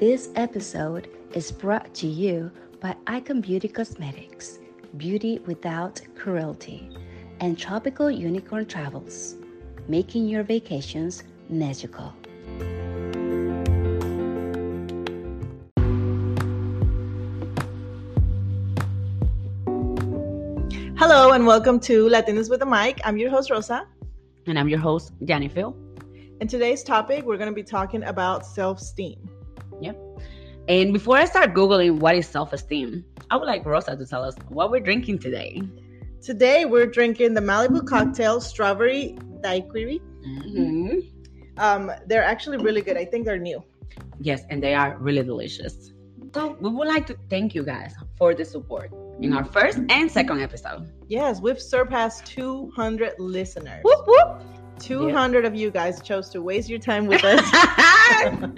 This episode is brought to you by Icon Beauty Cosmetics, beauty without cruelty, and Tropical Unicorn Travels, making your vacations magical. Hello and welcome to Latinas with a Mic. I'm your host Rosa, And I'm your host, Danny Phil. and today's topic we're going to be talking about self-esteem. Yep. And before I start Googling what is self esteem, I would like Rosa to tell us what we're drinking today. Today we're drinking the Malibu cocktail strawberry daiquiri. Mm-hmm. Um, they're actually really good. I think they're new. Yes, and they are really delicious. So we would like to thank you guys for the support in our first and second episode. Yes, we've surpassed 200 listeners. Whoop, whoop. 200 of you guys chose to waste your time with us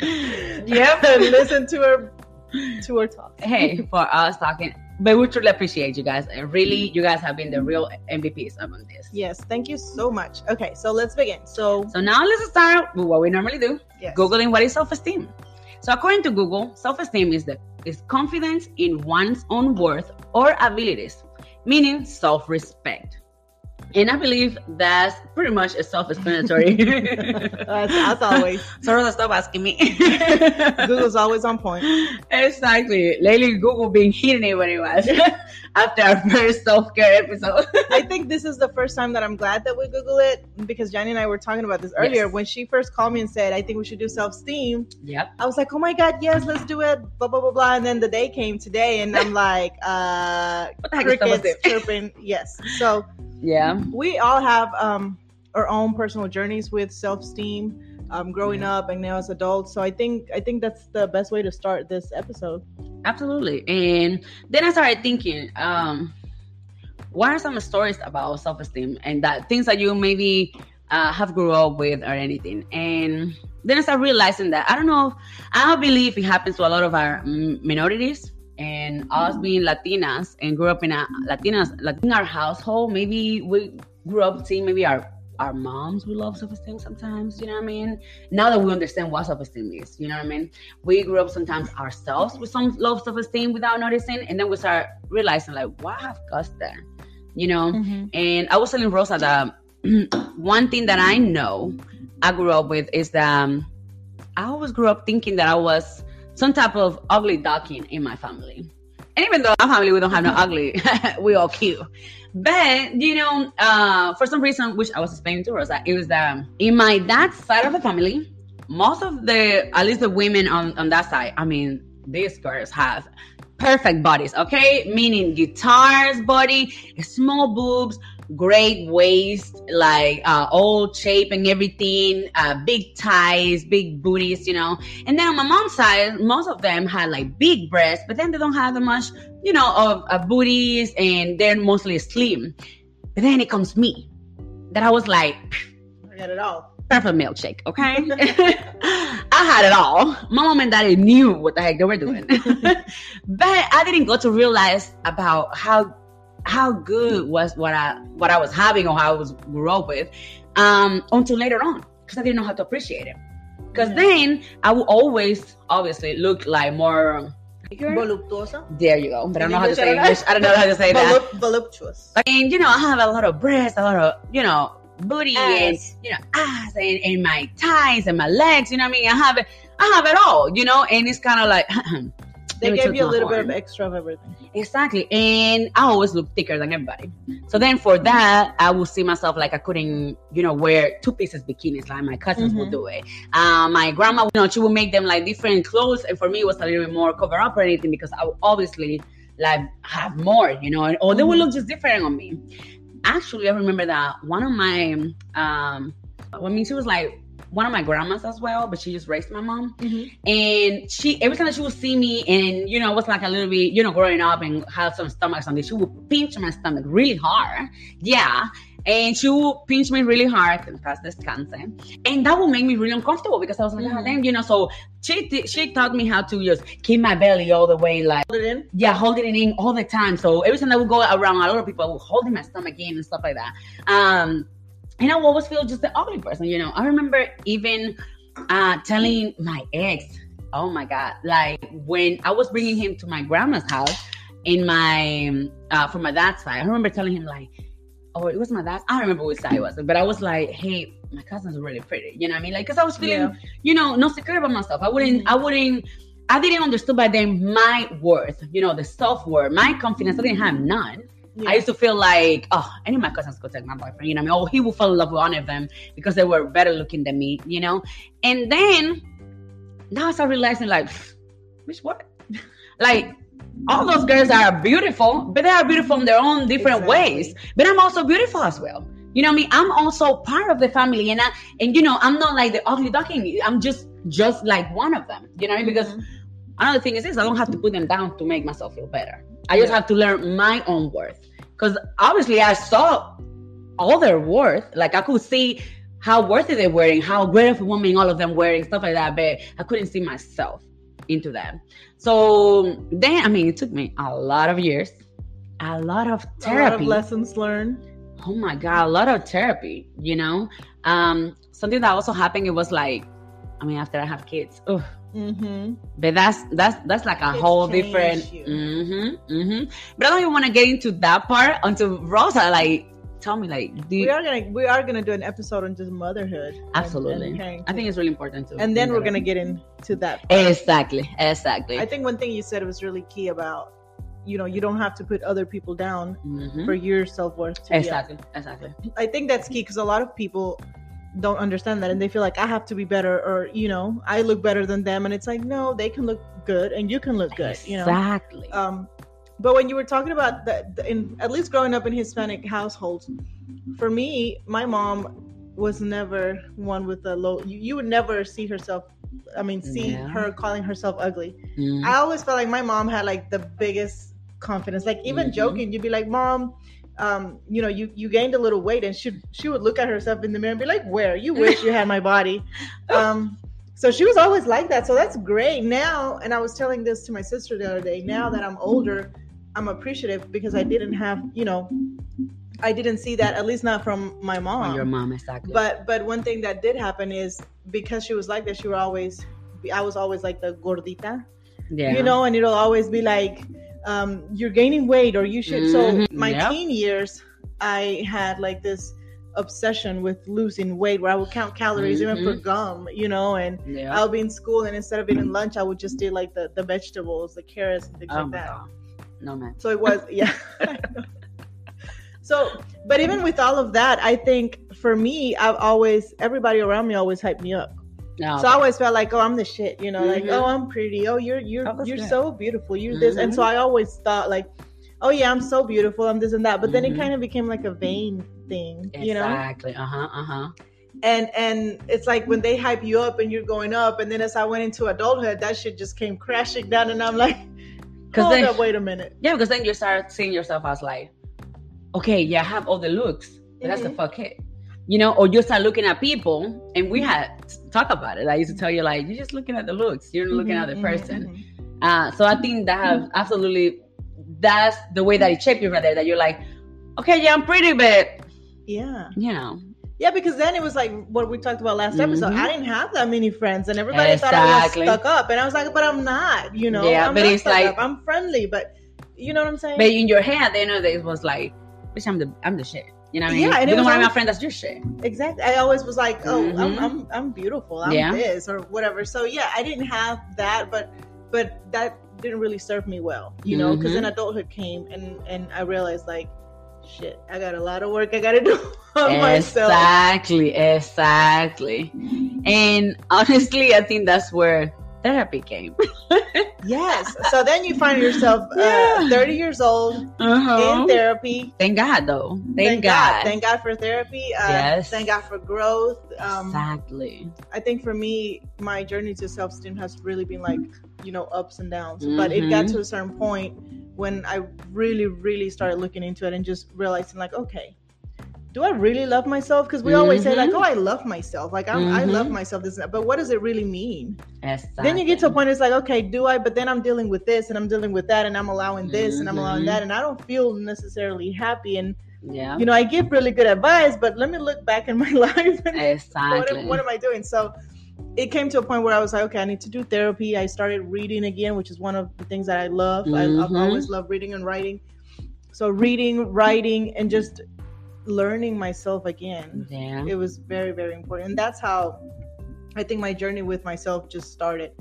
yep. and listen to our to our talk. hey, for us talking, but we truly appreciate you guys. And really, you guys have been the real MVPs among this. Yes, thank you so much. Okay, so let's begin. So, So now let's start with what we normally do. yes. Googling what is self-esteem. So according to Google, self-esteem is the is confidence in one's own worth or abilities, meaning self-respect. And I believe that's pretty much a self-explanatory. As, as always, so Rosa, stop asking me. Google's always on point. exactly. Lately, Google been hitting it when it was after our first self-care episode. I think this is the first time that I'm glad that we Google it because Johnny and I were talking about this earlier. Yes. When she first called me and said, I think we should do self esteem, yep. I was like, oh my God, yes, let's do it. Blah, blah, blah, blah. And then the day came today, and I'm like, uh, What the heck is crickets chirping. Yes. So Yeah. we all have um, our own personal journeys with self esteem. Um, growing up and now as adults, so I think I think that's the best way to start this episode. Absolutely. And then I started thinking, um, what are some stories about self esteem and that things that you maybe uh, have grew up with or anything? And then I started realizing that I don't know, I don't believe it happens to a lot of our minorities. And us being Latinas and grew up in a Latinas, our household, maybe we grew up seeing maybe our our moms we love self-esteem sometimes, you know what I mean? Now that we understand what self-esteem is, you know what I mean? We grew up sometimes ourselves with some low self-esteem without noticing, and then we start realizing like, what have caused that? You know? And I was telling Rosa that one thing that I know I grew up with is that um, I always grew up thinking that I was some type of ugly duckling in my family. And even though our family we don't have no ugly, we all cute. But you know, uh, for some reason, which I was explaining to Rosa, it was that in my dad's side of the family, most of the at least the women on, on that side, I mean, these girls have perfect bodies, okay? Meaning guitars body, small boobs, great waist, like uh, old shape and everything, uh, big thighs, big booties, you know. And then on my mom's side, most of them had like big breasts, but then they don't have that much, you know, of, of booties, and they're mostly slim. But then it comes me, that I was like, I got it all. perfect milkshake, okay? I had it all. My mom and daddy knew what the heck they were doing. but I didn't go to realize about how how good was what I what I was having or how I was grew up with um until later on because I didn't know how to appreciate it. Because Yeah. then I would always obviously look like more Voluptuosa. there you go. But I don't know how to say I. English. I don't know how to say that. Volup- voluptuous. And you know, I have a lot of breasts, a lot of you know booty and you know ass and, and my thighs and my legs. You know what I mean? I have it. I have it all. You know, and it's kind of like They gave you a little bit of extra of everything. exactly. And I always look thicker than everybody. So then for that, I will see myself like I couldn't, you know, wear two pieces bikinis like my cousins will Mhm. do it. Um, my grandma, you know, she would make them like different clothes, and for me, it was a little bit more cover up or anything because I would obviously like have more, you know, and or they would Mhm. look just different on me. Actually, I remember that one of my, um, I mean, she was like one of my grandmas as well, but she just raised my mom. And she, every time that she would see me, and you know, I was like a little bit, you know, growing up and had some stomach something, she would pinch my stomach really hard. Yeah. And she would pinch me really hard and pass descanse. And that would make me really uncomfortable because I was like, Mhm. oh, damn, you know. So she did- she taught me how to just keep my belly all the way, like Hold it in. yeah, holding it in all the time. So every time I would go around a lot of people, I would holding my stomach in and stuff like that. Um, and I always feel just the ugly person, you know. I remember even uh, telling my ex Oh my god! Like when I was bringing him to my grandma's house in my uh, from my dad's side, I remember telling him like, "Oh, it was my dad." I don't remember which side it was, but I was like, "Hey, my cousin's really pretty." You know what I mean? Like, cause I was feeling, Yeah. you know, not secure about myself. I wouldn't. I wouldn't. I didn't understand by then my worth. You know, the self worth, my confidence. I didn't have none. Yeah. I used to feel like, oh, any of my cousins could take my boyfriend. You know what I mean? Oh, he will fall in love with one of them because they were better looking than me. You know, and then now I start realizing, like, which what? like, all those girls are beautiful, but they are beautiful in their own different Exactly. ways. But I'm also beautiful as well. You know what I mean? I'm also part of the family, and I, and you know, I'm not like the ugly duckling. I'm just just like one of them. You know, what I mean? because Mhm. another thing is this: I don't have to put them down to make myself feel better. I just Yeah. have to learn my own worth. Because obviously, I saw all their worth. Like I could see how worthy they were and how great of a woman all of them were and stuff like that. But I couldn't see myself into that. So then, I mean, it took me a lot of years, a lot of a lot of therapy. lessons learned. oh my god, a lot of therapy. You know, um, something that also happened. It was like, I mean, after I have kids, ugh, Mm-hmm. but that's that's that's like a It's whole different. Mm-hmm, mm-hmm. But I don't even want to get into that part until Rosa like tell me like do We are gonna we are gonna do an episode on just motherhood. and- absolutely. and parenting. I think it's really important to. and then we're gonna get into that. part. exactly, exactly. I think one thing you said was really key about, you know, you don't have to put other people down Mhm. for your self worth to be. Exactly, exactly. I think that's key because a lot of people don't understand that and they feel like I have to be better or you know I look better than them and it's like no they can look good and you can look good you know exactly. um but when you were talking about that in at least growing up in Hispanic households for me my mom was never one with a low you, you would never see herself I mean see Yeah. her calling herself ugly Mhm. I always felt like my mom had like the biggest confidence. Like even Mhm. joking, you'd be like, "Mom, um, you know, you you gained a little weight," and she she would look at herself in the mirror and be like, "Where? You wish you had my body." Um, so she was always like that. So that's great. Now, and I was telling this to my sister the other day. Now that I'm older, I'm appreciative because I didn't have, you know, I didn't see that at least not from my mom. From your mom, exactly. But but one thing that did happen is because she was like that, she would always I was always like the gordita yeah, you know, and it'll always be like, um, you're gaining weight or you should. So Mhm. my Yep. teen years, I had like this obsession with losing weight where I would count calories even for gum, you know, and yeah. I'll be in school and instead of eating lunch, I would just do like the, the vegetables, the carrots and things oh like that. god, no man. So it was, yeah. So, but even with all of that, I think for me, I've always, everybody around me always hyped me up. No, So I always felt like, oh, I'm the shit, you know, like, Mhm. oh, I'm pretty. Oh, you're you're Oh, you're good. so beautiful. You're this, and so I always thought like, oh yeah, I'm so beautiful. I'm this and that. But then it Mhm. kind of became like a vain thing, you know. exactly. Uh huh. Uh huh. And and it's like when they hype you up and you're going up, and then as I went into adulthood, that shit just came crashing down, and I'm like, hold then, up, wait a minute. yeah, because then you start seeing yourself as like, okay, yeah, I have all the looks, but that's the Mhm. fuck it. You know, or you start looking at people, and we had talk about it. I used to tell you like, you're just looking at the looks, you're not looking at the Mhm, person. mhm, Uh, so I think that have absolutely that's the way that it shaped you right there. That you're like, okay, yeah, I'm pretty, but. Yeah, you know, yeah, because then it was like what we talked about last episode. Mhm. I didn't have that many friends, and everybody thought I was stuck up, and I was like, but I'm not. You know, Yeah, I'm but it's like- up. I'm friendly, but you know what I'm saying? but in your head, at the end of the day, it was like, bitch, I'm the I'm the shit. You know what I mean? Yeah, and you don't want to be my friend. That's your shit. Exactly. I always was like, oh, I'm, Mhm. I'm I'm beautiful. I'm Yeah. this or whatever. So yeah, I didn't have that, but but that didn't really serve me well, you know, because Mhm. then adulthood came and and I realized like, shit, I got a lot of work I got to do on myself. Exactly, exactly. And honestly, I think that's where therapy came. Yes. So then you find yourself uh, Yeah. 30 years old Uh-huh. in therapy. Thank God, though. Thank, God. Thank God for therapy. Uh, Yes. Thank God for growth. Um, exactly. I think for me, my journey to self esteem has really been like, you know, ups and downs. But it got Mhm. to a certain point when I really, really started looking into it and just realizing, like, okay, do I really love myself? Because we always say, like, oh, I mm-hmm. love myself. Like, I'm, I love Mhm. myself. This, but what does it really mean? Exactly. Then you get to a point, it's like, okay, do I? But then I'm dealing with this and I'm dealing with that and I'm allowing this and I'm allowing that. Mm-hmm. And I don't feel necessarily happy. And, Yeah. you know, I give really good advice, but let me look back in my life and what, Exactly. am- what am I doing? So it came to a point where I was like, okay, I need to do therapy. I started reading again, which is one of the things that I love. I, I've always mm-hmm. loved reading and writing. So reading, writing, and just learning myself again. Yeah. It was very, very important. And that's how I think my journey with myself just started.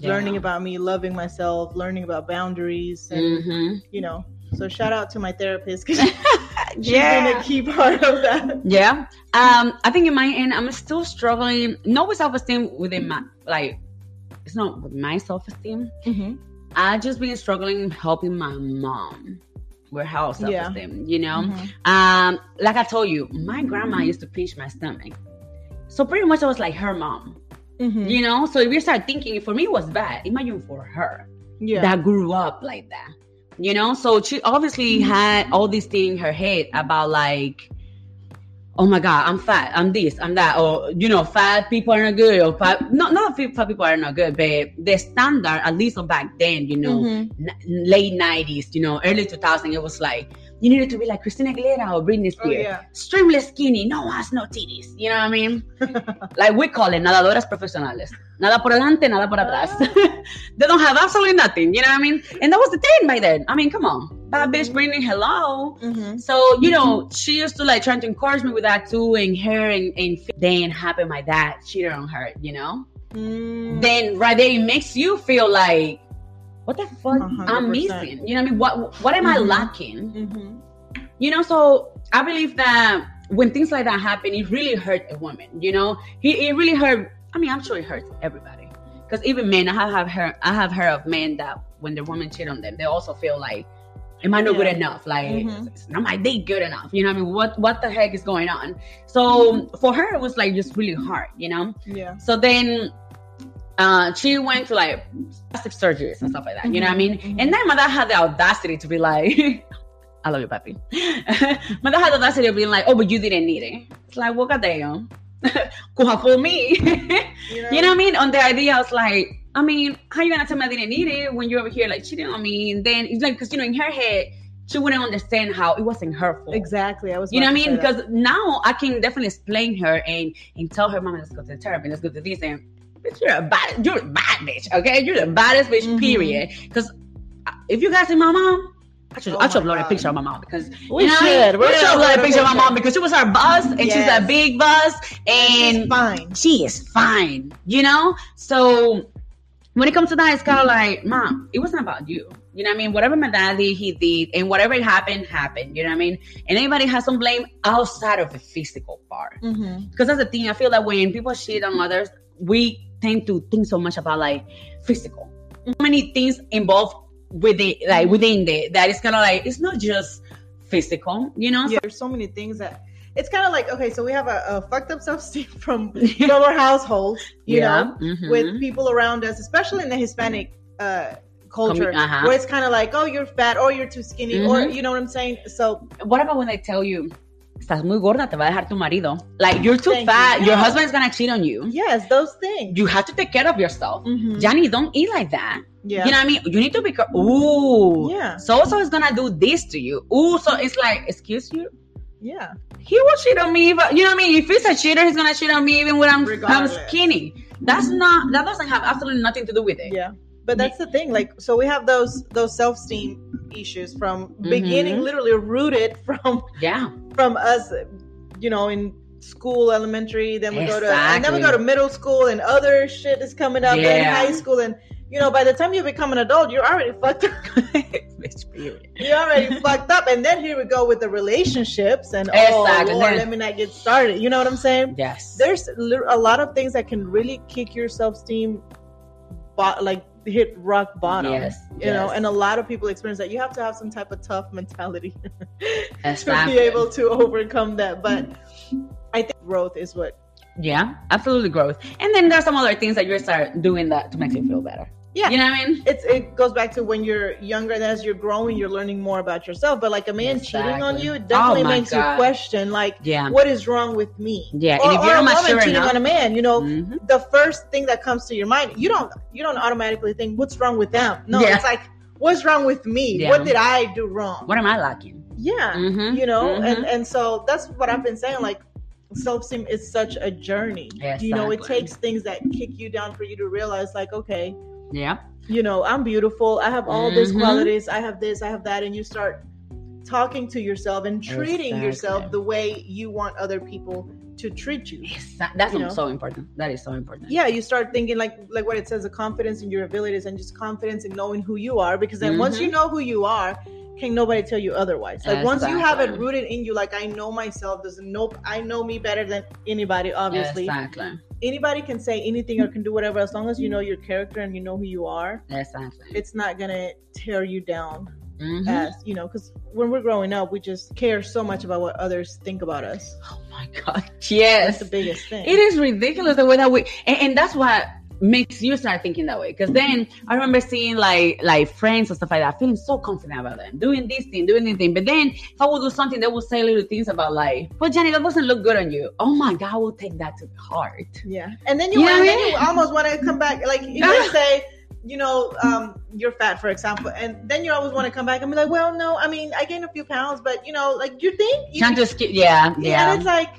Learning about me, loving myself, learning about boundaries, and hmm you know. So shout out to my therapist because she's Yeah. been a key part of that. Yeah. Um, I think in my end, I'm still struggling, not with self esteem within my, like, it's not with my self esteem. Mm-hmm. I just been struggling helping my mom with her self Yeah. esteem, you know? Mm-hmm. Um, like I told you, my grandma used to pinch my stomach. So pretty much I was like her mom, Mm-hmm. you know? So if you start thinking, for me it was bad. Imagine for her Yeah. that grew up like that. You know, so she obviously had all these things in her head about like, oh my god, I'm fat, I'm this, I'm that, or you know, fat people are not good, or fat, not not fat people are not good, but the standard, at least back then, you know, Mhm. n- late '90s, you know, early 2000, it was like you needed to be like Christina Aguilera or Britney Oh, Spears, yeah. extremely skinny, no ass, no titties. You know what I mean? like we call it nadadoras profesionales. Nada por delante, nada por atrás. they don't have absolutely nothing. You know what I mean? And that was the thing by then. I mean, come on, bad bitch, Britney, hello. Mm-hmm. So you know, she used to like trying to encourage me with that too, and her and, and then happened my dad cheated on her. You know, Mm. then right there it makes you feel like, what the fuck A hundred I'm missing? You know what I mean? What what am I Mhm. lacking? Mm-hmm. you know so i believe that when things like that happen it really hurt a woman you know he it really hurt i mean i'm sure it hurts everybody because even men i have, have heard i have heard of men that when the woman cheat on them they also feel like am i not good enough like Mhm. it's not my date good enough you know what i mean what what the heck is going on so for her it was like just really hard you know Yeah. so then uh, she went to like plastic surgeries and stuff like that. You know what I mean? Mhm, mhm. And then my dad had the audacity to be like, I love you, papi. my dad had the audacity of being like, oh, but you didn't need it. It's like, what goddamn? Kuha for me. You know, you know what I mean? On the idea, I was like, I mean, how you gonna tell me I didn't need it when you're over here like cheating on me? And then it's like, because you know, in her head, she wouldn't understand how it wasn't her fault. Exactly. I was. You know what I mean? Because now I can definitely explain her and and tell her, "Mama, let's go to the therapy. Let's go to this." And bitch, you're a bad, you're a bad bitch. Okay, you're the baddest bitch. Mhm. Period. Because if you guys see my mom. I should, Oh I should upload a picture of my mom because We you know, should. We should upload a picture of my mom because she was our boss and she's Yes. a big boss She's and fine. she is fine, you know? So when it comes to that, it's kind of like, mom, it wasn't about you. You know what I mean? Whatever my daddy he did. And whatever happened, happened. You know what I mean? And anybody has some blame outside of the physical part. Mm-hmm. Because that's the thing. I feel that when people cheat on others, we tend to think so much about like physical. Many things involved with it, like within the that it's kind of like, it's not just physical, you know? Yeah, there's so many things that it's kind of like okay, so we have a, a fucked up self esteem from our households, you know, mhm. with people around us, especially in the Hispanic uh, culture, uh-huh. where it's kind of like, oh, you're fat, or you're too skinny, or Mhm. you know what I'm saying. So what about when they tell you estás muy gorda te va a dejar tu marido. Like you're too Thank fat. You. your husband's gonna cheat on you. Yes, those things. you have to take care of yourself. Mhm. Johnny don't eat like that. Yeah, you know what I mean? You need to be ooh. Yeah. so so is gonna do this to you. Ooh so it's like excuse you? Yeah, he will cheat on me but you know what I mean? If he's a cheater he's gonna cheat on me even when I'm, I'm skinny. That's not that doesn't have absolutely nothing to do with it. Yeah. But that's the thing. Like, so we have those those self esteem issues from beginning, Mhm. literally rooted from yeah from us, you know, in school, elementary, then we go to and then we go to middle school and other shit is coming up in Yeah. high school and you know, by the time you become an adult, you're already fucked up. You're already fucked up. And then here we go with the relationships and oh, Exactly. oh Lord, let me not get started. You know what I'm saying? yes There's a lot of things that can really kick your self esteem, bo- like hit rock bottom. yes You know, and a lot of people experience that. You have to have some type of tough mentality to be able to overcome that. But I think growth is what. Yeah, absolutely growth. And then there's some other things that you start doing that to make you feel better. Yeah. You know what I mean? It's it goes back to when you're younger and as you're growing, you're learning more about yourself. But like a man cheating on you, it definitely Oh makes God. you question like Yeah. what is wrong with me? Yeah. Or, and if you're a not woman cheating enough, on a man, you know, Mhm. the first thing that comes to your mind, you don't you don't automatically think what's wrong with them. No, Yeah. it's like what's wrong with me? Yeah. What did I do wrong? what am I lacking? yeah. Mhm. You know, Mhm. and and so that's what I've been saying. Like self-esteem is such a journey. You know, it takes things that kick you down for you to realize, like, okay, Yeah. you know, I'm beautiful. I have all these Mhm. qualities. I have this. I have that, and you start talking to yourself and treating yourself the way you want other people to treat you. Exa- That's You so important. That is so important. Yeah, you start thinking like like what it says, the confidence in your abilities and just confidence in knowing who you are. Because then once you Mhm. know who you are, can nobody tell you otherwise. Like once you have it rooted in you, like I know myself. there's no I know me better than anybody. Obviously, Exactly. Anybody can say anything or can do whatever as long as you know your character and you know who you are. Exactly. It's not gonna tear you down Mhm. as you know because when we're growing up we just care so much about what others think about us Oh my God. Yes. that's the biggest thing It is ridiculous the way that we, and, and that's what makes you start thinking that way. Because then I remember seeing like like friends and stuff like that, feeling so confident about them, doing this thing, doing this thing. But then if I would do something, they would say little things about like, "But Jenny, that doesn't look good on you." Oh my God, I will take that to heart. yeah and then you, and then you almost want to come back like you say you know um you're fat for example and then you always want to come back and be like well no i mean i gained a few pounds but you know like you think you Trying to skip, yeah, yeah, yeah, and it's like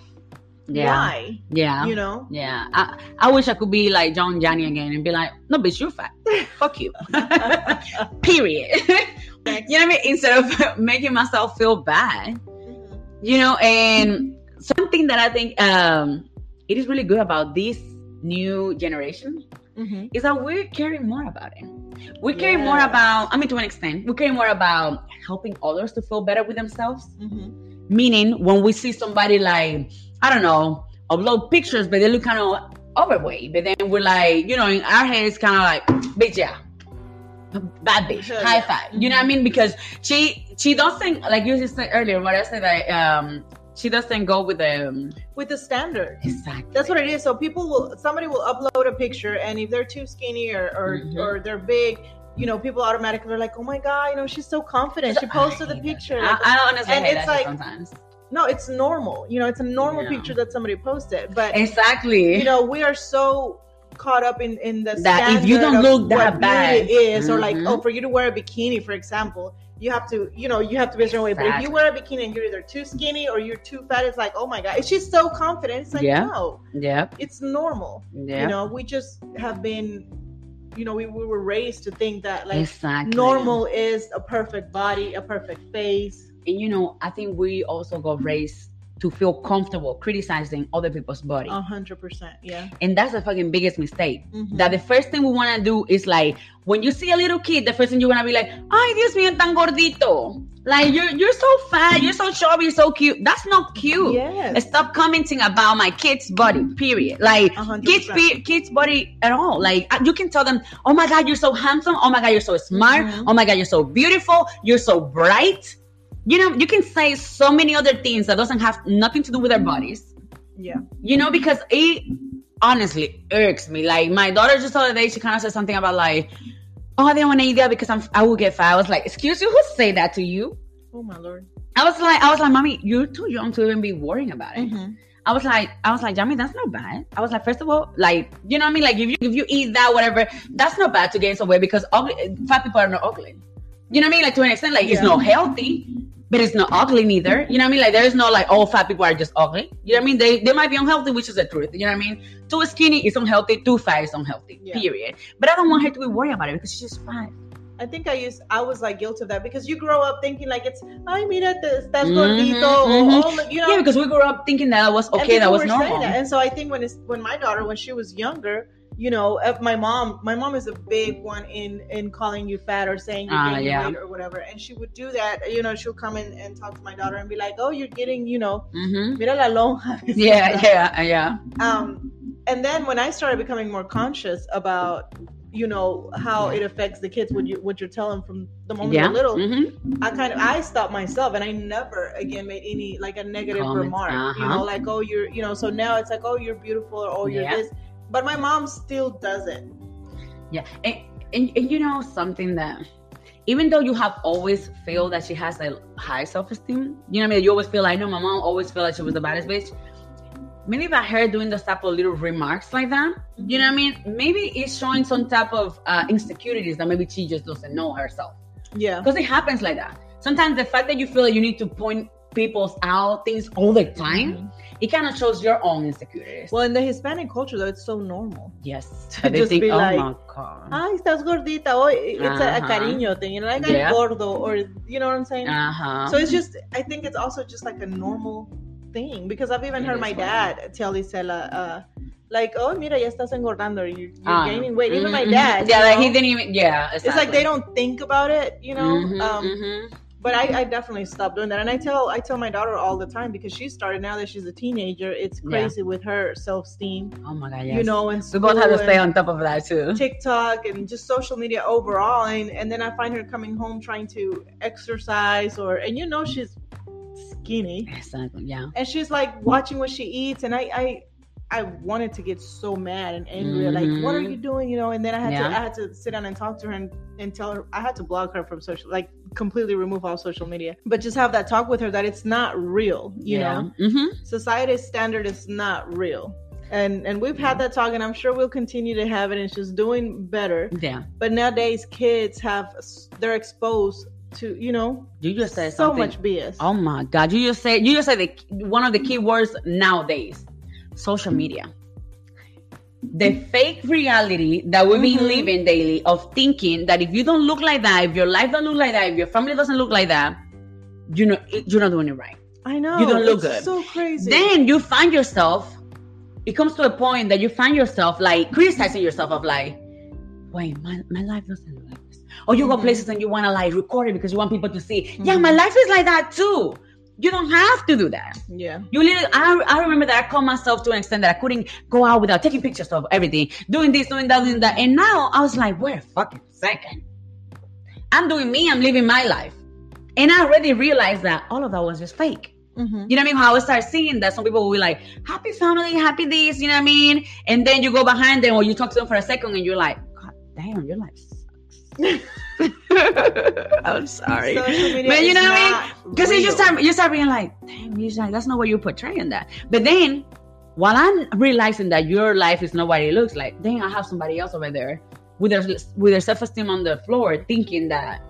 yeah, why yeah. you know Yeah, I, I wish I could be like John Johnny again and be like, no, bitch, you're fat. Fuck you. Period. you know what I mean? Instead of making myself feel bad. Mhm. you know and something that i think um it is really good about this new generation Mhm. is that we're caring more about it we care more about i mean to an extent we care more about helping others to feel better with themselves Mhm. meaning when we see somebody like i don't know upload pictures but they look kind of overweight but then we're like you know in our heads, kind of like bitch yeah bad bitch Hell high yeah. five you know what i mean because she she doesn't like you just said earlier what i said that um she doesn't go with the um, with the standard exactly That's what it is. So people will somebody will upload a picture and if they're too skinny or or, Mhm. or they're big, you know, people automatically are like, Oh my god, you know, she's so confident. She posted the picture. Like, I, I honestly and hate it's that like- sometimes no, it's normal. You know, it's a normal Yeah. picture that somebody posted. But exactly you know, we are so caught up in in the That if you don't look that what bad. beauty is, or like, Mhm. oh, for you to wear a bikini, for example, you have to, you know, you have to be a certain way. But if you wear a bikini and you're either too skinny or you're too fat, it's like, oh my god, she's so confident. It's like, Yeah. no, yep it's normal. yeah You know, we just have been, you know, we, we were raised to think that like exactly normal is a perfect body, a perfect face. And you know i think we also got raised to feel comfortable criticizing other people's body. A hundred percent, yeah. and that's the fucking biggest mistake. Mhm. that the first thing we want to do is like when you see a little kid the first thing you want to be like ay dios mío tan gordito. Like you're you're so fat you're so chubby you're so cute. That's not cute. Yes. stop commenting about my kid's body period. Like A hundred kids percent. pe- kids body at all. Like you can tell them oh my god you're so handsome. Oh my god you're so smart. Mhm. oh my god you're so beautiful. You're so bright you know you can say so many other things that doesn't have nothing to do with our bodies Yeah. you know because it honestly irks me like my daughter just the other day she kind of said something about like oh i didn't want to eat that because i'm i will get fat i was like excuse you who say that to you Oh my lord. i was like i was like mommy you're too young to even be worrying about it Mhm. I was like, I was like, Jamie, that's not bad. I was like, first of all, like, you know what I mean? Like, if you if you eat that, whatever, that's not bad to gain some weight because ugly fat people are not ugly. You know what I mean? Like to an extent, like it's not healthy, but it's not ugly neither. You know what I mean? Like there is no like all fat people are just ugly. You know what I mean? They they might be unhealthy, which is the truth. You know what I mean? Too skinny is unhealthy, too fat is unhealthy. Yeah. Period. But I don't want her to be worried about it because she's just fat. I think I used I was like guilty of that because you grow up thinking like it's I te estás Mhm, gordito mhm. or, oh, you know yeah, because we grew up thinking that was okay, that was normal. that. And so I think when it's when my daughter when she was younger, you know, if my mom my mom is a big one in in calling you fat or saying you're Ah, gaining yeah. weight or whatever, and she would do that. You know, she'll come in and talk to my daughter and be like, "Oh, you're getting, you know, mm-hmm. mira la lonja." Yeah, yeah, yeah. um and then when i started becoming more conscious about you know how it affects the kids what you what you're telling from the moment Yeah. they're little hmm i kind of i stopped myself and i never again made any like a negative Comment, remark you uh-huh. know like oh you're you know so now it's like oh you're beautiful or oh you're Yeah. this but my mom still does it Yeah, and, and, and you know something that even though you have always feel that she has a high self esteem, you know what I mean. You always feel like no, my mom always felt like she was the baddest bitch. Maybe by her doing those type of little remarks like that, you know what I mean. Maybe it's showing some type of uh, insecurities that maybe she just doesn't know herself yeah because it happens like that. Sometimes the fact that you feel like you need to point people's out things all the time, Mhm. it kind of shows your own insecurities. Well, in the Hispanic culture, though, it's so normal. yes, to they just think, be oh like, my god. Ay, estás gordita. Oh, it's a, a Uh-huh. cariño thing, you know, like Yeah. I'm gordo, or you know what I'm saying. Uh huh. So it's just, I think it's also just like a normal thing because I've even It heard is my funny. dad tell Isela, uh, like, oh, mira, ya estás engordando, or you, you're Ah. gaining weight. Even my Mhm, dad. Yeah, you like know? he didn't even. Yeah, It's like they don't think about it, you know. Mhm, um, mhm. But I, I definitely stopped doing that, and I tell I tell my daughter all the time because she started now that she's a teenager. It's Yeah. crazy with her self esteem, Oh my god, yes. you know, and we both have to stay on top of that too. TikTok and just social media overall. And, and then I find her coming home trying to exercise or, and you know, she's skinny Exactly. Yeah. and she's like watching what she eats. And I, I, I wanted to get so mad and angry, like, what are Mhm. you doing? You know, and then I had Yeah. to, I had to sit down and talk to her and, and tell her, I had to block her from social, like completely remove all social media, but just have that talk with her that it's not real, you know, hmm society's standard is not real. And, and we've had that talk, and I'm sure we'll continue to have it. And she's doing better Yeah. but nowadays kids have they're exposed to you know You just said so something. much bs Oh my god! You just said you just said the, one of the key words nowadays: social media. The fake reality that we've been Mhm. living daily of thinking that if you don't look like that, if your life don't look like that, if your family doesn't look like that, you know you're not doing it right. i know You don't look it's good. so crazy Then you find yourself. It comes to a point that you find yourself like criticizing yourself of like, wait, my, my life doesn't look like this. Or you go Mhm. places and you want to like record it because you want people to see. Yeah, Mhm. my life is like that too. You don't have to do that. yeah You literally, I, I remember that I called myself to an extent that I couldn't go out without taking pictures of everything, doing this, doing that, doing that. And now I was like, wait a fucking second. I'm doing me, I'm living my life. And I already realized that all of that was just fake. Mhm. You know what I mean? How I start seeing that some people will be like, happy family, happy this, you know what I mean? And then you go behind them or you talk to them for a second and you're like, God damn, your life. I'm sorry. But you know what I mean? Because you start you start being like, damn, you like, that's not what you're portraying that. But then while I'm realizing that your life is not what it looks like, then I have somebody else over there with their with their self-esteem on the floor thinking that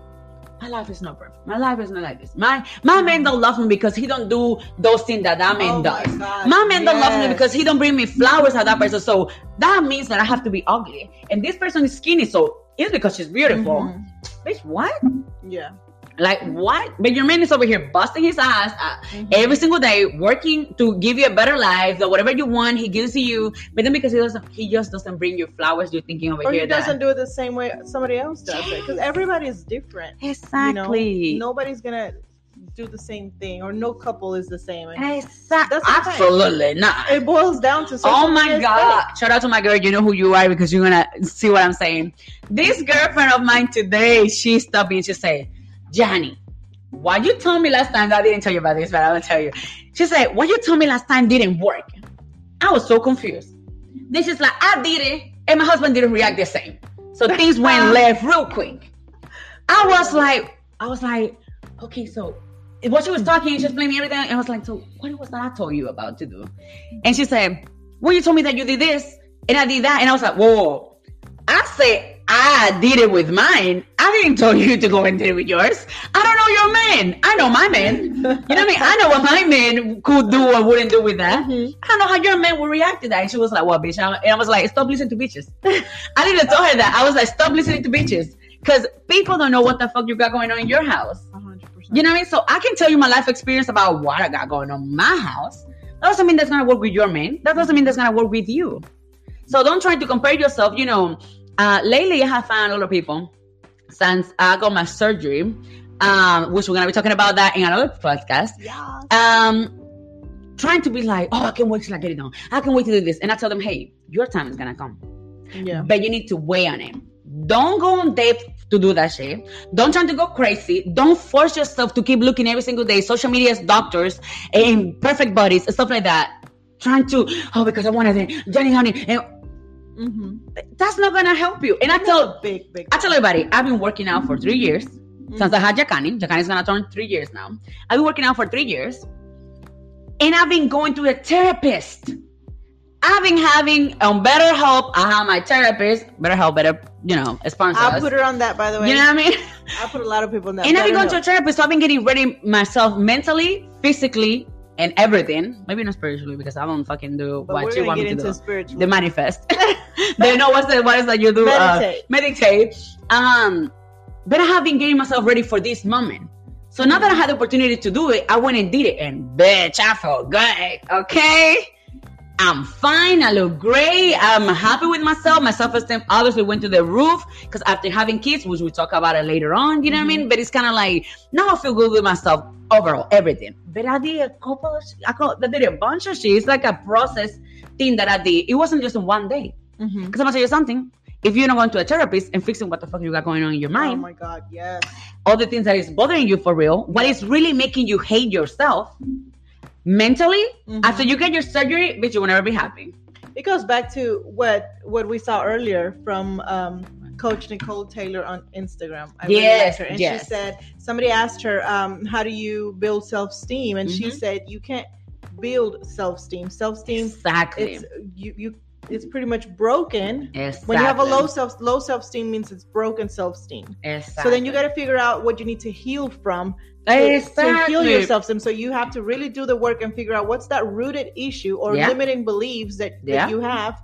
my life is not perfect. My life is not like this. My my man don't love me because he don't do those things that that man Oh does. God, My man don't love me because he don't bring me flowers at that person. So that means that I have to be ugly. And this person is skinny, so it's because she's beautiful. Mhm. Bitch, what? yeah Like what? But your man is over here busting his ass uh, Mhm. every single day, working to give you a better life. That whatever you want, he gives to you. But then because he doesn't, he just doesn't bring you flowers. You're thinking over or here he doesn't do it the same way somebody else does it because everybody is different exactly. you know nobody's gonna do the same thing or no couple is the same and Exactly. That's. Absolutely not. it boils down to Oh my media is god! Shout out to my girl. You know who you are because you're gonna see what I'm saying. This girlfriend of mine today, she stopped me and she said, "Johnny, why you told me last time? I didn't tell you about this, but I will tell you." She said, "What you told me last time didn't work." I was so confused. Then she's like, "I did it, and my husband didn't react the same, so things went left real quick." I was like, I was like, okay, so what she was talking, she explained me everything. And I was like, so what was that I told you about to do? And she said, well, you told me that you did this and I did that. And I was like, whoa. I said, I did it with mine. I didn't tell you to go and do it with yours. I don't know your man. I know my man. You know what I mean? I know what my man could do or wouldn't do with that. Mhm. I don't know how your man would react to that. And she was like, what, bitch? And I was like, stop listening to bitches. I didn't tell her that. I was like, stop listening to bitches. Because people don't know what the fuck you got going on in your house. 100%. You know what I mean? So I can tell you my life experience about what I got going on in my house. That doesn't mean that's gonna work with your man. That doesn't mean that's gonna work with you. So don't try to compare yourself. You know, uh, lately I have found a lot of people since I got my surgery, um, which we're gonna be talking about that in another podcast. yeah Um, trying to be like, oh, I can't wait till I get it done. I can wait to do this, and I tell them, hey, your time is gonna come yeah but you need to weigh on it. Don't go on date to do that shit. Don't try to go crazy. Don't force yourself to keep looking every single day. Social media's doctors and perfect bodies and stuff like that. Trying to, oh, because I wanted it, Johnny Honey. And mm-hmm. that's not gonna help you. And I tell big big I tell everybody, I've been working out for three years Mm-hmm. since I had Jakani. Jakani's gonna turn three years now. I've been working out for three years. And I've been going to a therapist. I've been having on Better Help. I have my therapist. Better Help, better you know, sponsor I'll us. put her on that, by the way. you know what I mean? I put a lot of people in that. and I've been going to a therapist, so I've been getting ready myself mentally, physically, and everything. Maybe not spiritually because I don't fucking do But what you want me to do. spiritual. The manifest. they know what's the what is that you do? Meditate. Uh, meditate. Um, but I have been getting myself ready for this moment. So now that I had the opportunity to do it, I went and did it, and bitch, I felt good. Okay. I'm fine. I look great. I'm happy with myself. My self esteem obviously went to the roof because after having kids, which we'll talk about it later on, you know what I mean? Mm-hmm. But it's kind of like now I feel good with myself overall, everything. But I did a couple of, I call- I did a bunch of shit. It's like a process thing that I did. It wasn't just in one day. Mm-hmm. Because I'm gonna tell you something. If you're not going to a therapist and fixing what the fuck you got going on in your mind, Oh mind, my god, yes. all the things that is bothering you for real, what is really making you hate yourself mentally, Mhm. after you get your surgery, bitch, you will never be happy. It goes back to what what we saw earlier from um, Coach Nicole Taylor on Instagram. I really Yes, liked her. and yes. she said somebody asked her, um, "How do you build self esteem?" And she Mhm. said, "You can't build self esteem. Self esteem, Exactly. it's you you it's pretty much broken." exactly. When you have a low self low self esteem means it's broken self esteem. exactly. So then you got to figure out what you need to heal from to, to heal your self esteem. So you have to really do the work and figure out what's that rooted issue or Yeah. limiting beliefs that, that you have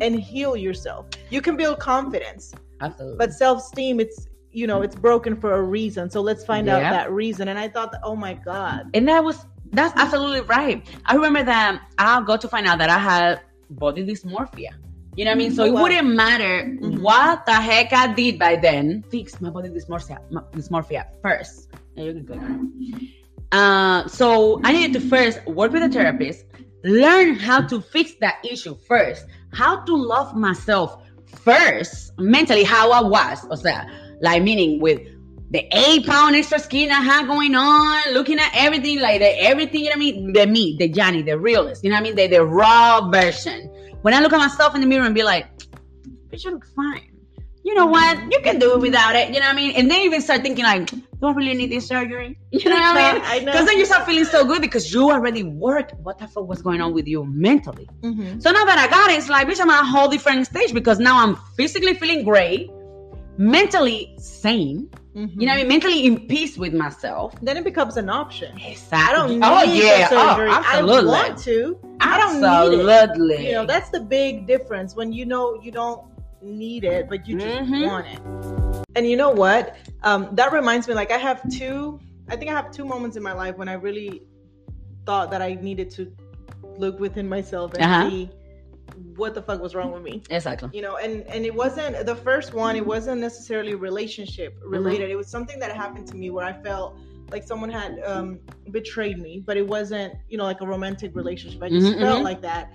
and heal yourself. You can build confidence, Absolutely. but self esteem, it's you know, it's broken for a reason. So let's find out that reason. And I thought, that, oh my God. and that was that's absolutely right. I remember that I got to find out that I had body dysmorphia. You know what I mean? So Oh, it wouldn't matter Mhm. what the heck I did by then. Fix my body dysmorphia, my dysmorphia first. Yeah, you can go. Uh, so I needed to first work with a therapist, learn how to fix that issue first, how to love myself first, mentally, how I was. O sea, like meaning with the eight pound extra skin I had going on, looking at everything, like the everything, you know what I mean? The me, the Johnny, the realist, you know what I mean? The, the raw version. When I look at myself in the mirror and be like, bitch, you look fine. You know what? You can do it without it. You know what I mean? And then even start thinking like, do I really need this surgery? You know what I mean? I know. Because then you start feeling so good because you already worked what the fuck was going on with you mentally. Mhm. So now that I got it, it's like, bitch, I'm at a whole different stage because now I'm physically feeling great, mentally sane, Mhm. you know I mean? Mentally in peace with myself. Then it becomes an option. Exactly. I don't need oh, the yeah. surgery. Oh, absolutely. I want to. I don't need it. absolutely. You know, that's the big difference when you know you don't need it, but you just Mhm. want it. And you know what? Um, that reminds me, like, I have two, I think I have two moments in my life when I really thought that I needed to look within myself and Uh-huh. see what the fuck was wrong with me. exactly. You know, and and it wasn't the first one. It wasn't necessarily relationship Mm-hmm. related. It was something that happened to me where I felt like someone had um, betrayed me, but it wasn't, you know, like a romantic relationship. I just Mhm, felt mhm. like that,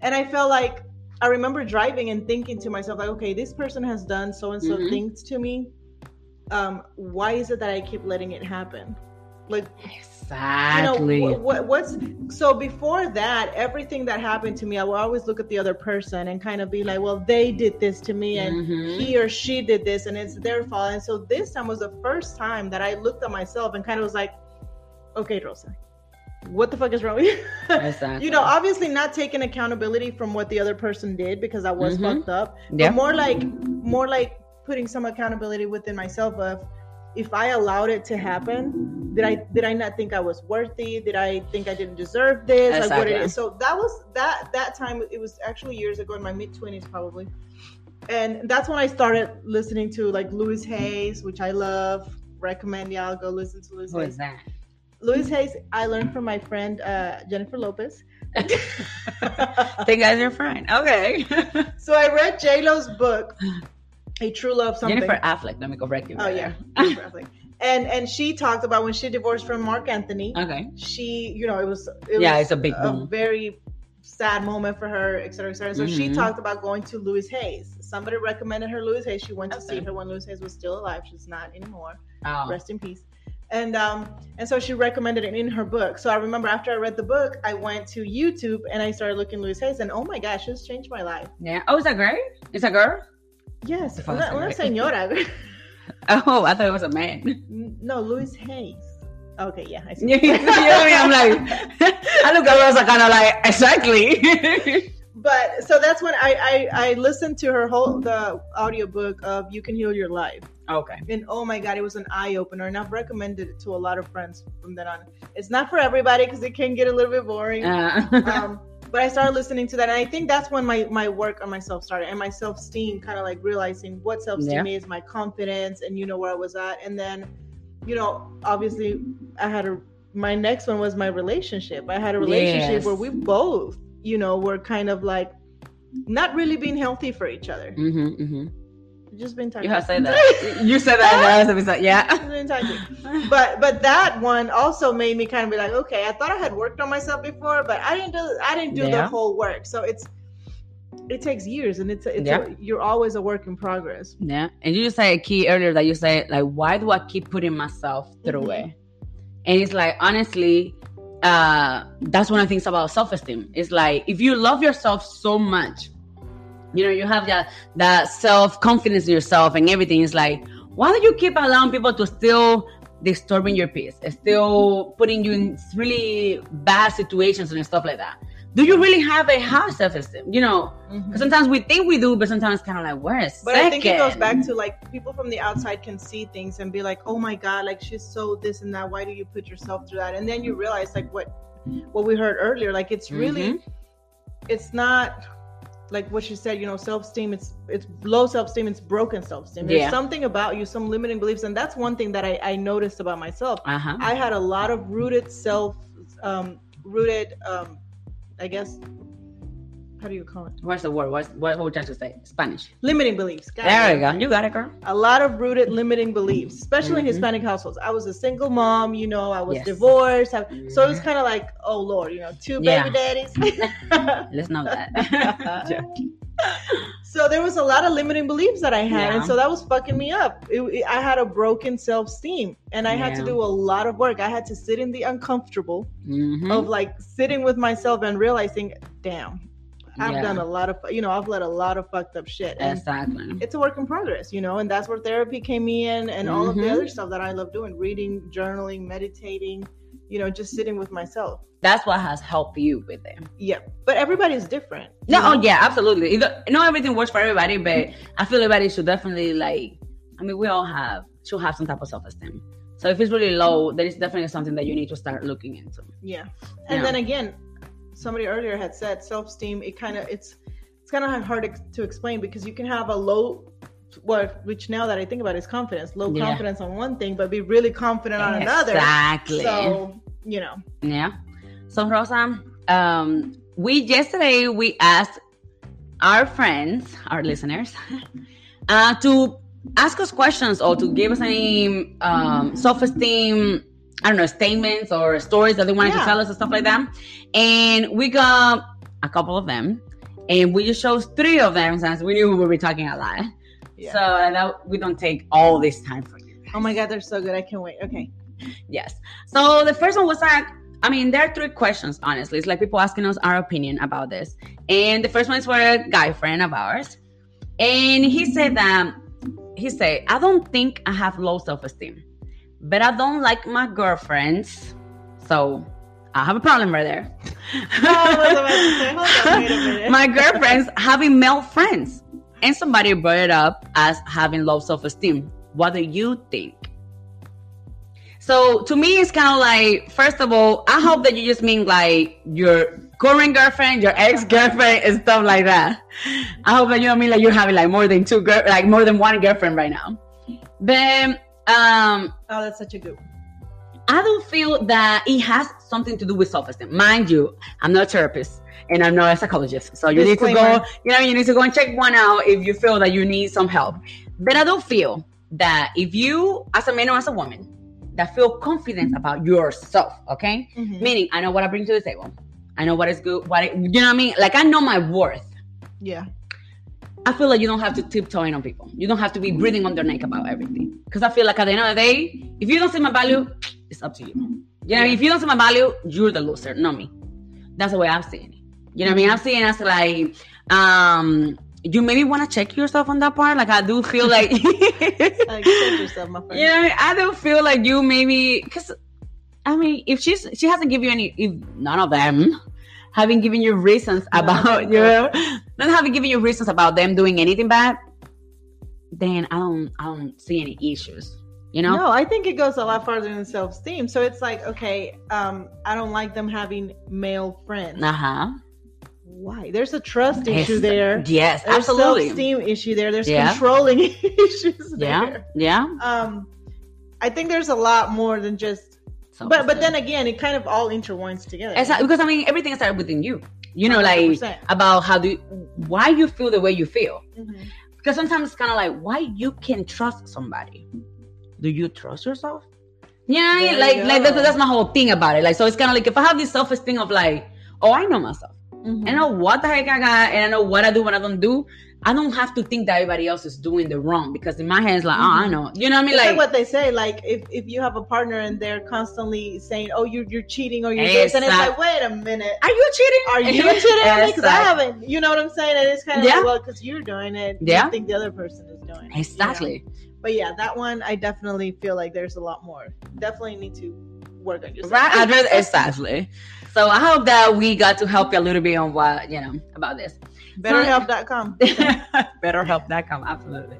and I felt like I remember driving and thinking to myself, like, okay, this person has done so and so Mhm. things to me. Um, why is it that I keep letting it happen? Like, Exactly. you know, what, what's so before that, everything that happened to me, I would always look at the other person and kind of be like, well, they did this to me, and Mhm. he or she did this, and it's their fault. And so this time was the first time that I looked at myself and kind of was like, okay, Rosa, what the fuck is wrong with you? Exactly. you know, obviously not taking accountability from what the other person did because I was Mhm. fucked up, but more like, more like putting some accountability within myself of if I allowed it to happen, did I did I not think I was worthy? Did I think I didn't deserve this? Like what it Exactly. is. So that was that that time. It was actually years ago in my mid twenties probably, and that's when I started listening to like Louis Hayes, which I love. Recommend y'all go listen to Louis Who Hayes. is that? Louis Hayes, I learned from my friend uh, Jennifer Lopez. Think guys your friend. Okay. so I read J Lo's book, A True Love Something. Jennifer Affleck. Let me correct you. Oh yeah. Jennifer Affleck. and and she talked about when she divorced from Marc Anthony. okay. She, you know, it was it Yeah, was it's a big boom. very sad moment for her, et cetera, et cetera. So she Mhm. talked about going to Louis Hayes. Somebody recommended her Louis Hayes. She went to Okay. see her when Louis Hayes was still alive. She's not anymore. Oh. Rest in peace. And um and so she recommended it in her book. So I remember after I read the book, I went to YouTube and I started looking Louis Hayes, and oh my gosh, it's changed my life. Yeah. Oh, is that girl? Is that girl? Yes, una, una señora. Oh, I thought it was a man. no, Louis Hayes. Okay, yeah, I see. you know I mean? I'm like, I look at Rosa kind of like, exactly. but so that's when I, I I listened to her whole the audiobook of You Can Heal Your Life. Okay. And oh my god, it was an eye opener, and I've recommended it to a lot of friends from then on. It's not for everybody because it can get a little bit boring. Uh, um, but I started listening to that, and I think that's when my my work on myself started, and my self esteem, kind of like realizing what self esteem is, my confidence, and you know where I was at, and then, you know, obviously, I had a my next one was my relationship. I had a relationship Yes. where we both, you know, were kind of like not really being healthy for each other, mhm, mhm. Just being toxic. You have said that. you said that in the last episode. Yeah. Just being toxic. but but that one also made me kind of be like, okay, I thought I had worked on myself before, but I didn't do I didn't do the whole work. So it's it takes years, and it's it's Yeah. a, you're always a work in progress. Yeah. And you just said a key earlier that you said, like, why do I keep putting myself through Mhm. it? And it's like, honestly, uh, that's one of the things about self esteem. It's like, if you love yourself so much, you know, you have that, that self confidence in yourself and everything. is like, why do you keep allowing people to still disturbing your peace, still putting you in really bad situations and stuff like that? Do you really have a high self esteem? You know, 'cause sometimes we think we do, but sometimes kind of like, is But I think it goes back to like people from the outside can see things and be like, "Oh my god, like she's so this and that. Why do you put yourself through that?" And then you realize like what what we heard earlier, like it's really Mm-hmm. it's not like what she said, you know, self-esteem it's it's low self-esteem, it's broken self-esteem. There's Yeah. something about you, some limiting beliefs, and that's one thing that I, I noticed about myself. Uh huh. I had a lot of rooted self um rooted um I guess how do you call it? What's the word? What's, what, what would you trying to say? Spanish. Limiting beliefs. God There we go. You got it, girl. a lot of rooted limiting beliefs, especially in Mhm. Hispanic households. I was a single mom, you know, I was Yes. divorced. I- So it was Mhm. kind of like, oh Lord, you know, two Yeah. baby daddies. Let's know that. So there was a lot of limiting beliefs that I had, Yeah. and so that was fucking me up. It- it- I had a broken self esteem, and I had to do a lot of work. I had to sit in the uncomfortable Mhm. of like sitting with myself and realizing, damn, I've Yeah. done a lot of, you know, I've let a lot of fucked up shit. And Exactly. it's a work in progress, you know, and that's where therapy came in and all of the Mhm. other stuff that I love doing reading, journaling, meditating, you know, just sitting with myself. That's what has helped you with it. Yeah. But everybody's different. No, oh yeah, absolutely. Not everything works for everybody, but I feel everybody should definitely like. I mean, we all have should have some type of self esteem. So if it's really low, there is definitely something that you need to start looking into. Yeah. And Yeah. then again, somebody earlier had said self esteem, it kind of, it's, it's kind of hard to, to explain because you can have a low, what, which now that I think about it is confidence, low Yeah. confidence on one thing, but be really confident on another. Exactly. So, you know, Yeah. So Rosa, um, we yesterday we asked our friends, our listeners, uh, to ask us questions or to give us any um, self-esteem, I don't know, statements or stories that they wanted Yeah. to tell us and stuff like that. And we got a couple of them, and we just chose three of them since we knew we would be talking a lot. Yeah. So that we don't take all this time for you. oh my God, they're so good. I can't wait. Okay. Yes. So the first one was like, I mean, there are three questions, honestly. It's like people asking us our opinion about this. And the first one is for a guy friend of ours. And he said that, he said, I don't think I have low self esteem, but I don't like my girlfriends. So I have a problem right there. I was about to say, hold on, wait a minute. my girlfriends having male friends. And somebody brought it up as having low self esteem. What do you think? So to me, it's kind of like, first of all, I hope that you just mean like your current girlfriend, your ex girlfriend, and stuff like that. I hope that you don't mean like you're having like more than two girl, like more than one girlfriend right now. Then, um, Oh, that's such a good one. I don't feel that it has something to do with self-esteem. Mind you, I'm not a therapist and I'm not a psychologist. So you need to go, you know, you need to go and check one out if you feel that you need some help. But I don't feel that if you, as a man or as a woman, that feel confident about yourself, okay? Mhm. Meaning, I know what I bring to the table. I know what is good, what it, you know what I mean? Like I know my worth. Yeah. I feel like you don't have to tiptoeing on people. You don't have to be breathing on their neck about everything. Because I feel like at the end of the day, if you don't see my value, it's up to you. You know, Yeah. if you don't see my value, you're the loser, not me. That's the way I'm seeing it. You know what I mean? I'm seeing it as like, um, you maybe want to check yourself on that part. Like I do feel like, Like, check yourself, my friend. you know, I, mean? I do feel like you maybe because I mean, if she's she hasn't given you any, if none of them having given you reasons about no. your not having given you reasons about them doing anything bad, then I don't I don't see any issues. You know? No, I think it goes a lot farther than self esteem. So it's like, okay, um, I don't like them having male friends. Uh-huh. Why? There's a trust Yes. issue there. Yes, There's absolutely. self-esteem issue there. There's Yeah. controlling issues there. Yeah. Yeah. Um, I think there's a lot more than just. But but then again, it kind of all intertwines together. Exactly, because I mean everything started within you. You know, like 100%. about how do you, why you feel the way you feel. Mhm. Because sometimes it's kind of like why you can trust somebody. Do you trust yourself? Yeah, There like like that's, that's my whole thing about it. Like so, it's kind of like if I have this self esteem of like, oh, I know myself. Mhm. I know what the heck I got, and I know what I do, what I don't do. I don't have to think that everybody else is doing the wrong because in my head it's like, oh, I Mhm. know. You know what I mean? It's like, Like, what they say, like if, if you have a partner and they're constantly saying, "Oh, you're you're cheating," or you're this, and it's like, wait a minute, are you cheating? are you cheating? Because I haven't. You know what I'm saying? And it's kind of Yeah. like, well, because you're doing it, Yeah. you think the other person is doing it. you know? Exactly. But yeah, that one I definitely feel like there's a lot more. Definitely need to work on yourself. Right, address exactly. So I hope that we got to help you a little bit on what you know about this. BetterHelp.com. BetterHelp.com, absolutely.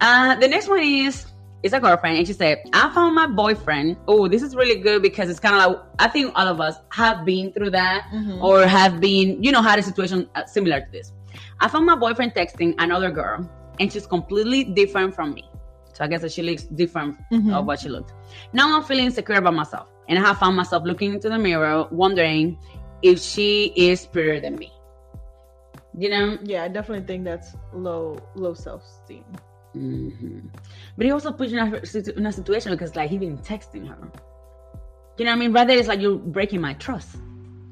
Uh, the next one is it's a girlfriend, and she said, "I found my boyfriend. Oh, this is really good because it's kind of like I think all of us have been through that Mhm. or have been, you know, had a situation uh, similar to this. I found my boyfriend texting another girl, and she's completely different from me. So I guess that she looks different Mhm. of what she looked. Now I'm feeling insecure about myself, and I have found myself looking into the mirror, wondering if she is prettier than me. You know, Yeah, I definitely think that's low low self esteem. hmm but he also puts you in a, in a situation because like he been texting her. You know what I mean? Rather, it's like you're breaking my trust.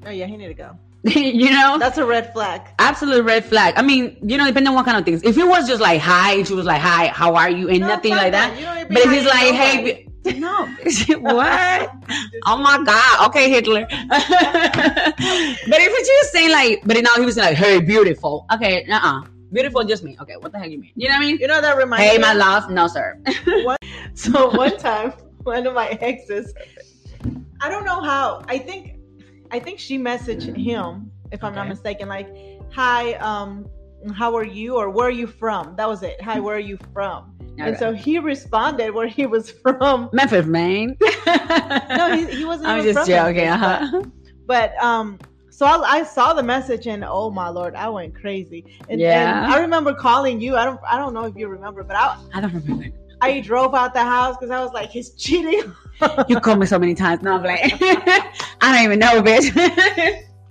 Oh yeah, he need to go. you know, That's a red flag. absolute red flag. I mean, you know, depending on what kind of things. If it was just like hi, and she was like hi, how are you, and No, nothing like that. You don't need to be But if he's like, hey. No, what? Oh my god. Okay, Hitler. but if it's just saying like, but now he was like, hey, beautiful. Okay, uh uh Beautiful, just me. Okay, what the heck you mean? You know what I mean? You know that reminds Hey, me. my love. No, sir. So one time, one of my exes, I don't know how. I think, I think she messaged him, if I'm not mistaken, like, "Hi, um, how are you?" or "Where are you from?" That was it. Hi, where are you from? And so he responded where he was from. Memphis, Maine. No, he, he wasn't. I'm even just joking. Memphis, Uh-huh. But, but um, so I, I saw the message and oh my lord, I went crazy. And, Yeah. and I remember calling you. I don't, I don't know if you remember, but I, I don't remember. I drove out the house because I was like, he's cheating. You called me so many times. No, I'm like, I don't even know, bitch.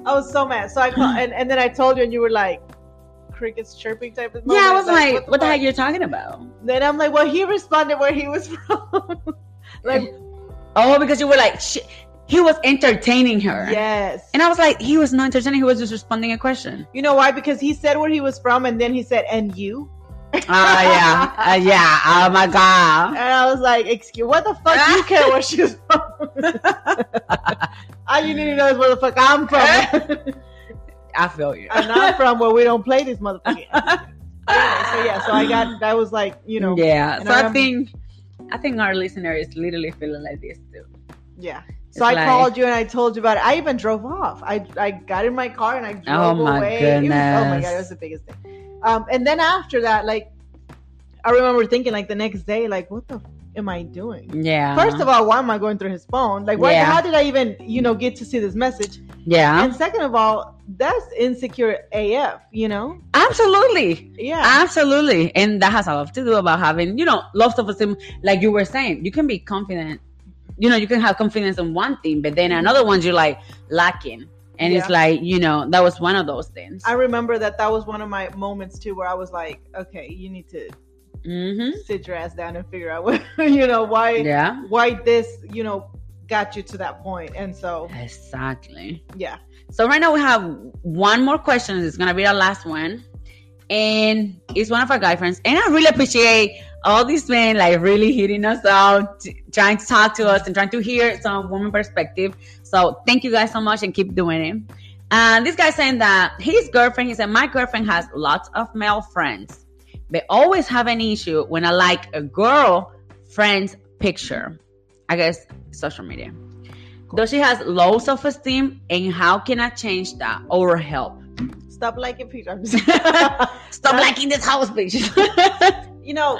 I was so mad. So I called, and, and then I told you, and you were like, crickets chirping type of. yeah, I was like, what the heck you're talking about? Then I'm like, well, he responded where he was from. like, Oh, because you were like, sh- he was entertaining her. yes. And I was like, he was not entertaining. He was just responding a question. You know why? Because he said where he was from, and then he said, and you. Oh yeah, uh, yeah. Oh my god. And I was like, excuse, what the fuck you care where she's from? All you need to know is where the fuck I'm from. I feel you. and I'm from where we don't play this motherfucker. So yeah, so I got, that was like, you know, yeah. So I I think, I think our listener is literally feeling like this too. Yeah. It's So I like- called you and I told you about it. I even drove off. I, I got in my car and I drove Oh my away. It was, oh my god, it was the biggest thing. Um, and then after that, like, I remember thinking like the next day, like, what the am I doing? Yeah. First of all, why am I going through his phone? Like, why, Yeah. how did I even, you know, get to see this message? yeah. And second of all, that's insecure AF. You know? Absolutely. Yeah. Absolutely. And that has a lot to do about having, you know, low self esteem. Like you were saying, you can be confident. You know, you can have confidence in one thing, but then another one you're like lacking. And it's like, you know, that was one of those things. I remember that that was one of my moments too, where I was like, okay, you need to hmm sit your ass down and figure out what, you know, why. Yeah. why this you know got you to that point. point and so Exactly. yeah So right now we have one more question. It's gonna be our last one, and it's one of our guy friends. And I really appreciate all these men like really hitting us out, t- trying to talk to us and trying to hear some woman perspective. So thank you guys so much and keep doing it. And this guy saying that his girlfriend, he said, my girlfriend has lots of male friends, but always have an issue when I like a girl friend's picture. I guess social media. Does she has low self-esteem, and how can I change that or help? Stop liking pictures. Stop liking this house picture. you know,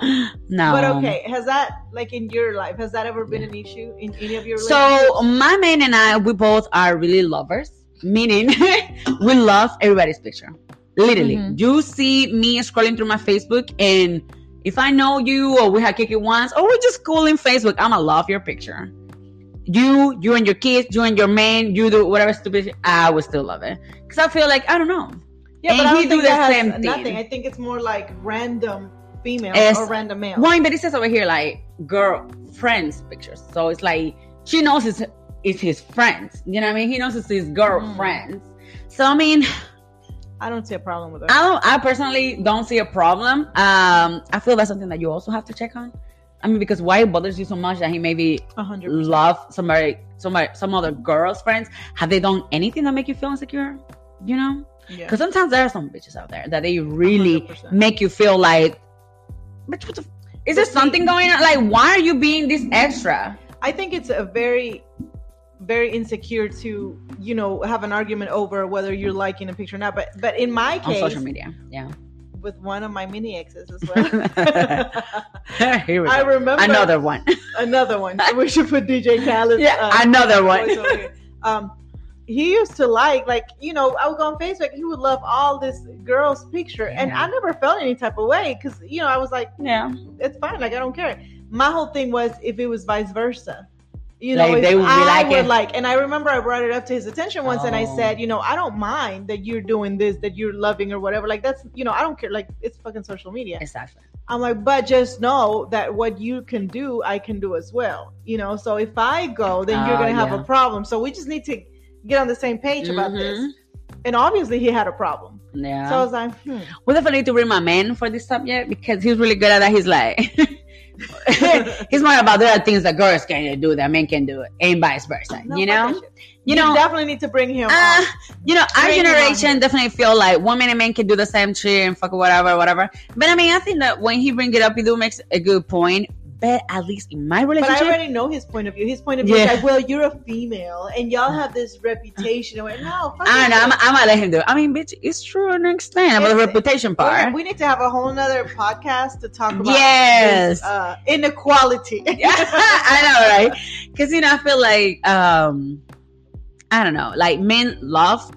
no. but okay. Has that like in your life? Has that ever been an issue in any of your? So my man and I, we both are really lovers. Meaning, we love everybody's picture. Literally, Mhm. you see me scrolling through my Facebook, and if I know you or we have kicked it once, or we're just cool in Facebook, I'ma love your picture. You, you and your kids, you and your man, you do whatever stupid. I would still love it because I feel like I don't know. yeah, but and I don't he do the that same thing. nothing. I think it's more like random female It's- or random male. One, but it says over here like girl friends pictures. So it's like she knows it's it's his friends. You know what I mean? He knows it's his girlfriends. So I mean, I don't see a problem with it. I don't. I personally don't see a problem. Um, I feel that's something that you also have to check on. I mean, because why it bothers you so much that he maybe A hundred percent. love somebody, somebody, some other girl's friends? Have they done anything that make you feel insecure? You know, Yeah. because sometimes there are some bitches out there that they really 100%. make you feel like, bitch, what the? F- is there something going on? Like, why are you being this extra? I think it's a very, very insecure to you know have an argument over whether you're liking a picture or not. But but in my case on social media. Yeah. with one of my mini exes as well. Here we I remember Another one. another one. We should put DJ Khaled. Yeah, another one. voice over here. Um, he used to like, like you know, I would go on Facebook. He would love all this girl's picture, and I never felt any type of way because you know I was like, Yeah. it's fine. Like I don't care. My whole thing was if it was vice versa. You know, Like, they would be I like would it. like, and I remember I brought it up to his attention once, and I Oh. said, you know, I don't mind that you're doing this, that you're loving or whatever. Like that's, you know, I don't care. Like it's fucking social media. Exactly. I'm like, but just know that what you can do, I can do as well. You know, so if I go, then you're Ah, gonna have yeah. a problem. So we just need to get on the same page about this. Mhm. And obviously, he had a problem. Yeah. So I was like, hmm. we definitely need to bring my man for this subject because he's really good at that. He's like, he's more about there are things that girls can do that men can do, and vice versa. No, you know, you know, definitely need to bring him. uh, you know, our Bring generation definitely feel like women and men can do the same shit and fuck whatever, whatever. But I mean, I think that when he bring it up, he do makes a good point. But at least in my relationship. But I already know his point of view. His point of view Yeah. is like, well, you're a female and y'all have this reputation. I'm like, no, I don't know. I'm. I'm gonna let him do it. I mean, bitch, it's true to an extent about the reputation part. We need to have a whole nother podcast to talk about Yes. this, uh, inequality. I know, right? Because you know, I feel like um, I don't know, like men love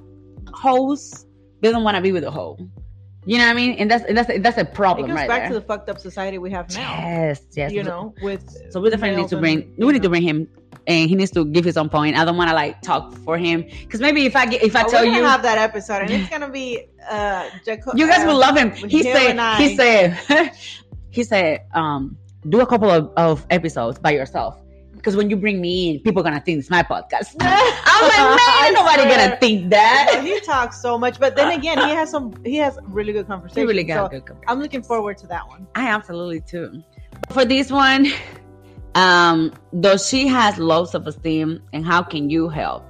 hoes, they don't want to be with a hoe. You know what I mean? And that's and that's that's a it problem goes right back there. to the fucked up society we have now. yes, yes. You know, with So we definitely need to bring. you We need to bring him, and he needs to give his own point. I don't want to like talk for him because maybe if I get if I Oh, tell you, have that episode, and it's gonna be uh, Jaco- you guys uh, will love him. He him said. and I. He said. he said. Um, do a couple of, of episodes by yourself because when you bring me in, people are gonna think it's my podcast. I'm like, man, nobody gonna think that. he talks so much, but then again, he has some. He has really good He conversation. really got so a good. Company. I'm looking forward to that one. I absolutely too. For this one, um, though she has low self esteem, and how can you help?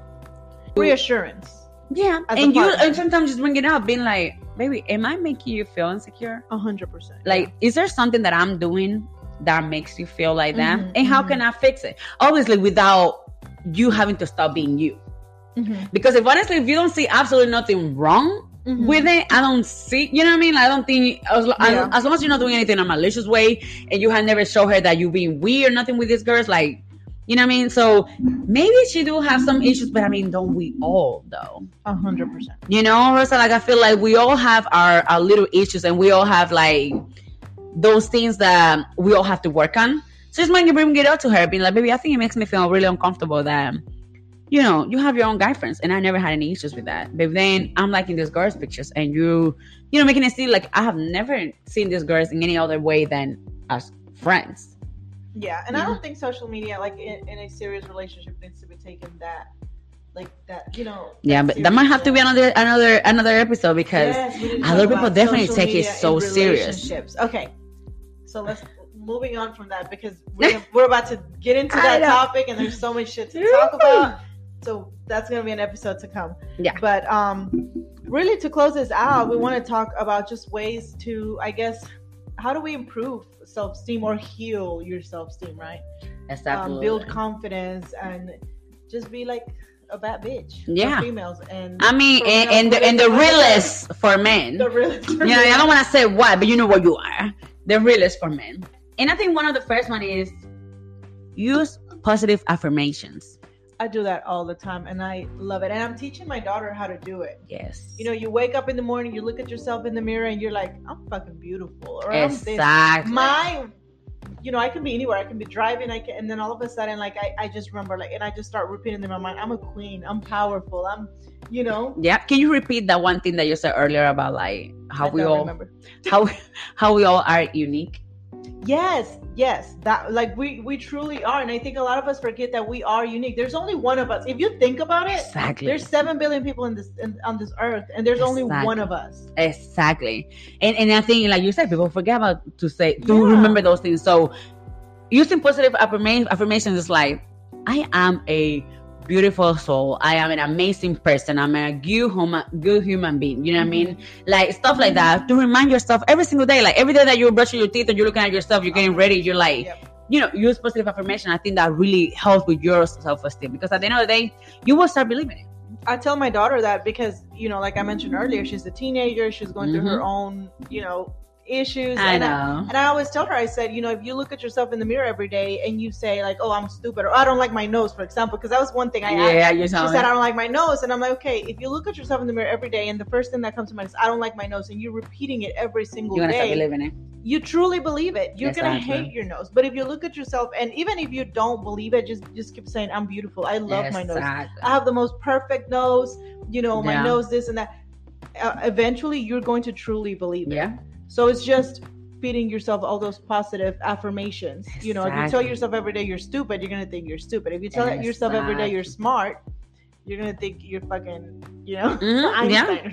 Reassurance. Yeah, and you and sometimes just bring it up, being like, "Baby, am I making you feel insecure? A hundred percent. Like, is there something that I'm doing that makes you feel like that? Mhm, and how mhm. can I fix it? Obviously, without you having to stop being you. Mhm, Because if honestly, if you don't see absolutely nothing wrong mhm. with it, I don't see. You know what I mean? I don't think as, Yeah. as long as you're not doing anything in a malicious way, and you have never show her that you've been weird, nothing with these girls, like. You know what I mean? So maybe she do have some issues, but I mean, don't we all though? a hundred percent. You know, Rosa, like I feel like we all have our, our little issues and we all have like those things that we all have to work on. So when you bring it up to her, being like, baby, I think it makes me feel really uncomfortable that, you know, you have your own guy friends and I never had any issues with that. But then I'm liking these girls' pictures and you, you know, making it seem like I have never seen these girls in any other way than as friends. Yeah, and I don't think social media, like in, in a serious relationship, needs to be taken that, like that. You know. Yeah, but that might have to be another another another episode because Yes, we need to a lot of people definitely take it so serious. Okay, so let's moving on from that because we're, we're about to get into that topic and there's so much shit to talk about. So that's gonna be an episode to come. Yeah. But um, really to close this out, we want to talk about just ways to, I guess, how do we improve self-esteem or heal your self-esteem, right? exactly um, build confidence and just be like a bad bitch. for Yeah. females and I mean, and, and the and the realest for men. The realest. you know, I don't want to say why, but you know what you are. The realest for men. And I think one of the first one is use positive affirmations. I do that all the time, and I love it. And I'm teaching my daughter how to do it. Yes. You know, you wake up in the morning, you look at yourself in the mirror, and you're like, "I'm fucking beautiful," or exactly. My, you know, I can be anywhere. I can be driving. I can, and then all of a sudden, like, I, I just remember, like, and I just start repeating in my mind, "I'm a queen. I'm powerful. I'm, you know." yeah. Can you repeat that one thing that you said earlier about like how I we all remember. how how we all are unique? Yes, yes, that like we we truly are, and I think a lot of us forget that we are unique. There's only one of us. If you think about it, Exactly. there's seven billion people in this in, on this earth, and there's only one of us. Exactly. And and I think like you said, people forget about to say to Yeah. remember those things. So using positive affirmations is like, I am a beautiful soul. I am an amazing person. I'm a good human good human being. You know what I mean? Mm-hmm. Like stuff like that. To remind yourself every single day. Like every day that you're brushing your teeth and you're looking at yourself, you're getting ready, you're like Yep. you know, use positive affirmation. I think that really helps with your self esteem because at the end of the day, you will start believing it. I tell my daughter that because you know, like I mentioned earlier, she's a teenager. She's going through her mm-hmm. own, you know, issues. I and know. and I always tell her, I said, you know, if you look at yourself in the mirror every day and you say like, "Oh, I'm stupid," or "I don't like my nose," for example, because that was one thing I asked. yeah, you're She said, "I don't like my nose," and I'm like, "Okay, if you look at yourself in the mirror every day, and the first thing that comes to mind is I don't like my nose, and you're repeating it every single start day, believing it. you truly believe it. You're gonna hate your nose, but if you look at yourself, and even if you don't believe it, just just keep saying, "I'm beautiful. I love my nose. Exactly. I have the most perfect nose. You know, my Yeah. nose, this and that." Uh, eventually, you're going to truly believe it. Yeah. So it's just feeding yourself all those positive affirmations. You know, if you tell yourself every day you're stupid, you're gonna think you're stupid. If you tell yourself every day you're smart, you're gonna think you're fucking, you know, Mhm, yeah.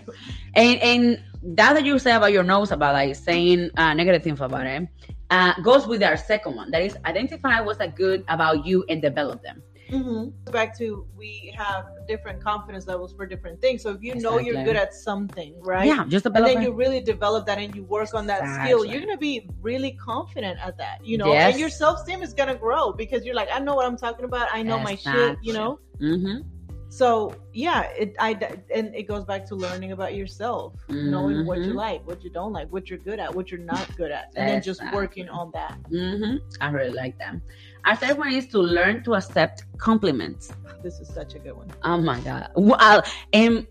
And and that that you say about your nose about like saying uh, negative things about it uh, goes with our second one. That is identify what's a good about you and develop them. Mm-hmm. Back to we have different confidence levels for different things. So if you know you're good at something, right? Yeah, just And then you really develop that and you work on that skill, you're gonna be really confident at that, you know. Yes. And your self esteem is gonna grow because you're like, I know what I'm talking about. I know my shit, you know. Mm-hmm. So yeah, it I and it goes back to learning about yourself, knowing what you Mhm. like, what you don't like, what you're good at, what you're not good at, and then just Exactly. working on that. Mm-hmm. I really like them. Our third one is to learn to accept compliments. This is such a good one. Oh my god. Well, and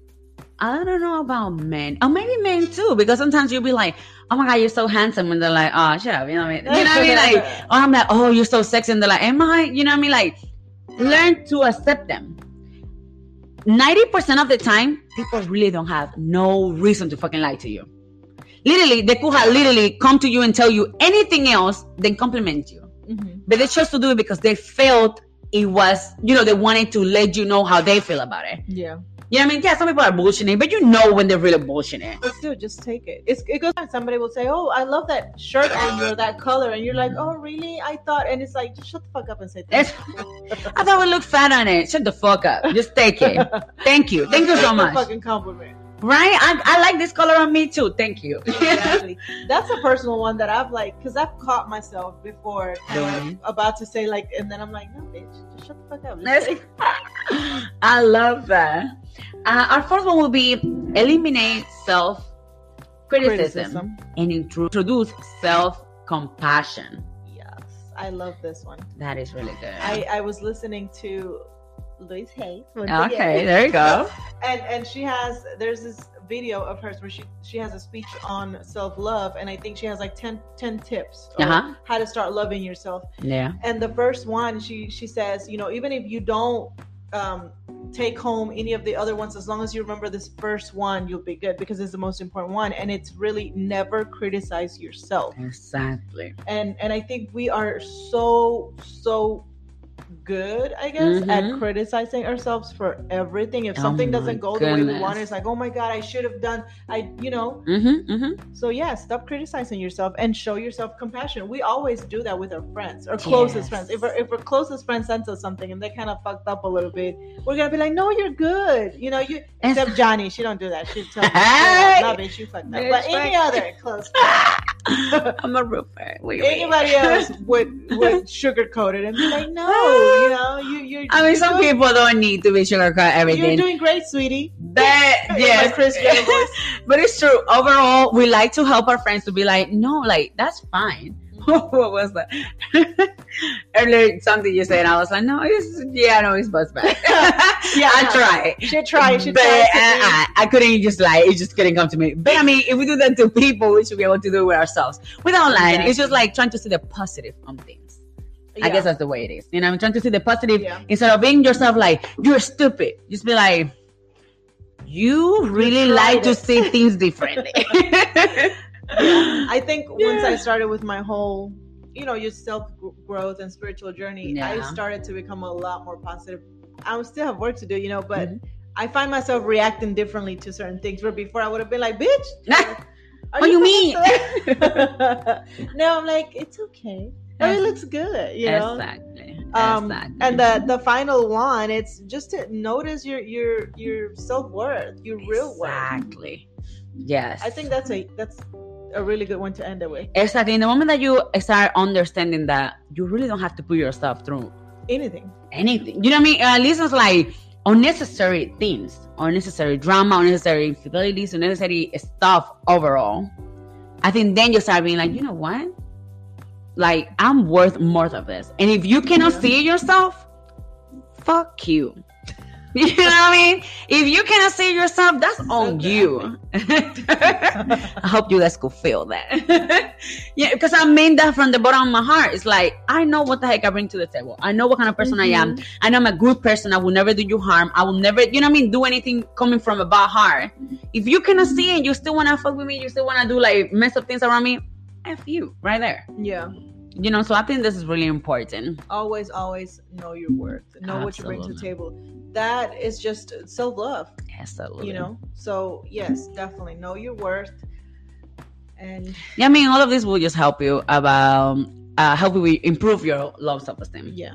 I don't know about men. Or maybe men too, because sometimes you'll be like, Oh my god, you're so handsome, and they're like, Oh, shut up, you know what I mean? You know what I mean? Like, or I'm like, Oh, you're so sexy, and they're like, Am I? You know what I mean? Like, learn to accept them. 90% of the time, people really don't have no reason to fucking lie to you. Literally, they could have literally come to you and tell you anything else than compliment you Mhm. but they chose to do it because they felt it was, you know, they wanted to let you know how they feel about it. Yeah, You know what I mean? Yeah, some people are bullshitting, but you know when they're really bullshitting. still, just take it. It's, it goes. Somebody will say, "Oh, I love that shirt on you or that color," and you're like, "Oh, really?" I thought, and it's like, just shut the fuck up and say thank I thought we looked fat on it. Shut the fuck up. Just take it. Thank you. Thank you so much. Fucking compliment. Right? I, I like this color on me too. Thank you. Exactly. That's a personal one that I've like, because I've caught myself before kind of Doing. about to say like, and then I'm like, no, bitch, just shut the fuck up. Just That's- say- I love that. Uh, our fourth one will be eliminate self criticism and introduce self compassion. Yes, I love this one. That is really good. I I was listening to Louise Hay. okay, there you go. and and she has there's this video of hers where she she has a speech on self-love and i think she has like 10, 10 tips Uh-huh. how to start loving yourself Yeah. and the first one she she says you know even if you don't um take home any of the other ones as long as you remember this first one you'll be good because it's the most important one and it's really never criticize yourself Exactly. and and i think we are so so good i guess Mhm. at criticizing ourselves for everything. If Oh something my doesn't go the way we want it's like oh my god i should have done i you know. Mm-hmm, mm-hmm. so yeah stop criticizing yourself and show yourself compassion. We always do that with our friends our closest Yes. friends. If our, if our closest friend sends us something and they kind of fucked up a little bit we're gonna be like no you're good. You know you except johnny she don't do that. She tells me no bitch you fucked up. But any other close I'm a roofer. You mean? Anybody else would would sugarcoat it and be like, no, you know, you. I mean, some doing, people don't need to be sugarcoat everything. You're doing great, sweetie. That yes, but it's true. Overall, we like to help our friends to be like, no, like that's fine. what was that? Earlier, something you said, and I was like, no, it's yeah, no, it's buzz back. Yeah, I tried. Should try. You should but try. I, I, I couldn't just like it just couldn't come to me. But I mean, if we do that to people, we should be able to do it with ourselves without lying. It's just like trying to see the positive on things. I guess that's the way it is. You know, I'm trying to see the positive Yeah. instead of being yourself like you're stupid. Just be like, you really tried like to see things differently. I think once I started with my whole, you know, your self growth and spiritual journey, Yeah. I started to become a lot more positive. I still have work to do, you know, but Mhm. I find myself reacting differently to certain things. Where before I would have been like, "Bitch, are What you mean?" fucking-" now I'm like, it's okay. Oh, it looks good, you know. exactly. Um, exactly. and the the final one, it's just to notice your your your self worth, your real worth. exactly. Yes. I think that's a that's a really good one to end it with. exactly. In the moment that you start understanding that you really don't have to put yourself through Anything. anything. You know what I mean? At least it's like unnecessary things, unnecessary drama, unnecessary infidelities, unnecessary stuff overall. I think then you start being like, you know what? Like I'm worth more of this. And if you cannot Yeah. see yourself, fuck you. You know what I mean? If you cannot see yourself, that's on you. I hope you guys could feel that. yeah, because I mean that from the bottom of my heart. It's like I know what the heck I bring to the table. I know what kind of person I am. Mm-hmm. I know I'm a good person. I will never do you harm. I will never, you know what I mean, do anything coming from a bad heart. If you cannot see it, you still wanna fuck with me, you still wanna do like mess up things around me, F you, right there. Yeah. You know, so I think this is really important. Always, always know your worth. Know what you bring to the table. That is just self love, Absolutely. you know? So, yes, definitely know your worth. And Yeah, I mean, all of this will just help you about uh, help you improve your love self esteem. yeah,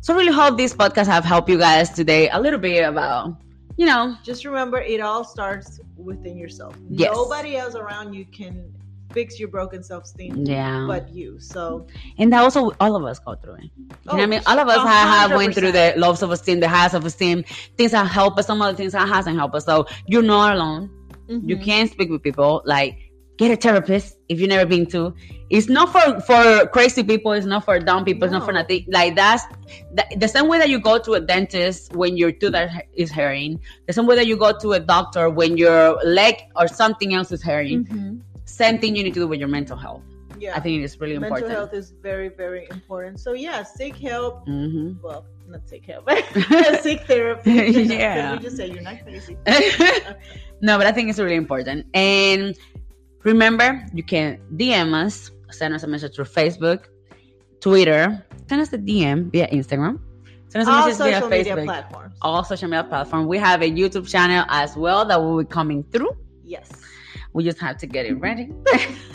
So, really hope this podcast have helped you guys today a little bit about, you know, just remember it all starts within yourself. Yes. Nobody else around you can fix your broken self esteem yeah, but you. So, and that also all of us go through it. You know what I Oh, mean? All of us a have, have went through the low self esteem, the high self esteem, things that help us, some other things that hasn't helped us. So you're not alone. You Mhm. can speak with people. Like get a therapist if you've never been to. It's not for for crazy people. It's not for dumb people. It's not for nothing. Like that's the, the same way that you go to a dentist when your tooth is hurting. The same way that you go to a doctor when your leg or something else is hurting. Mhm. Same thing you need to do with your mental health. Yeah. I think it is really mental important. Mental health is very, very important. So, yeah, seek help. hmm Well, not seek help, but seek therapy. Yeah. We just say you're not crazy. no, but I think it's really important. And remember, you can DM us, send us a message through Facebook, Twitter, send us a DM via Instagram, send us a All message via social media Facebook, platforms. all social media platforms. We have a YouTube channel as well that will be coming through. Yes. We just have to get it ready.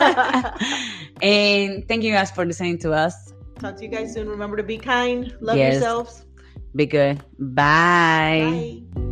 and thank you guys for listening to us. Talk to you guys soon. Remember to be kind. Love Yes. yourselves. Be good. Bye. Bye.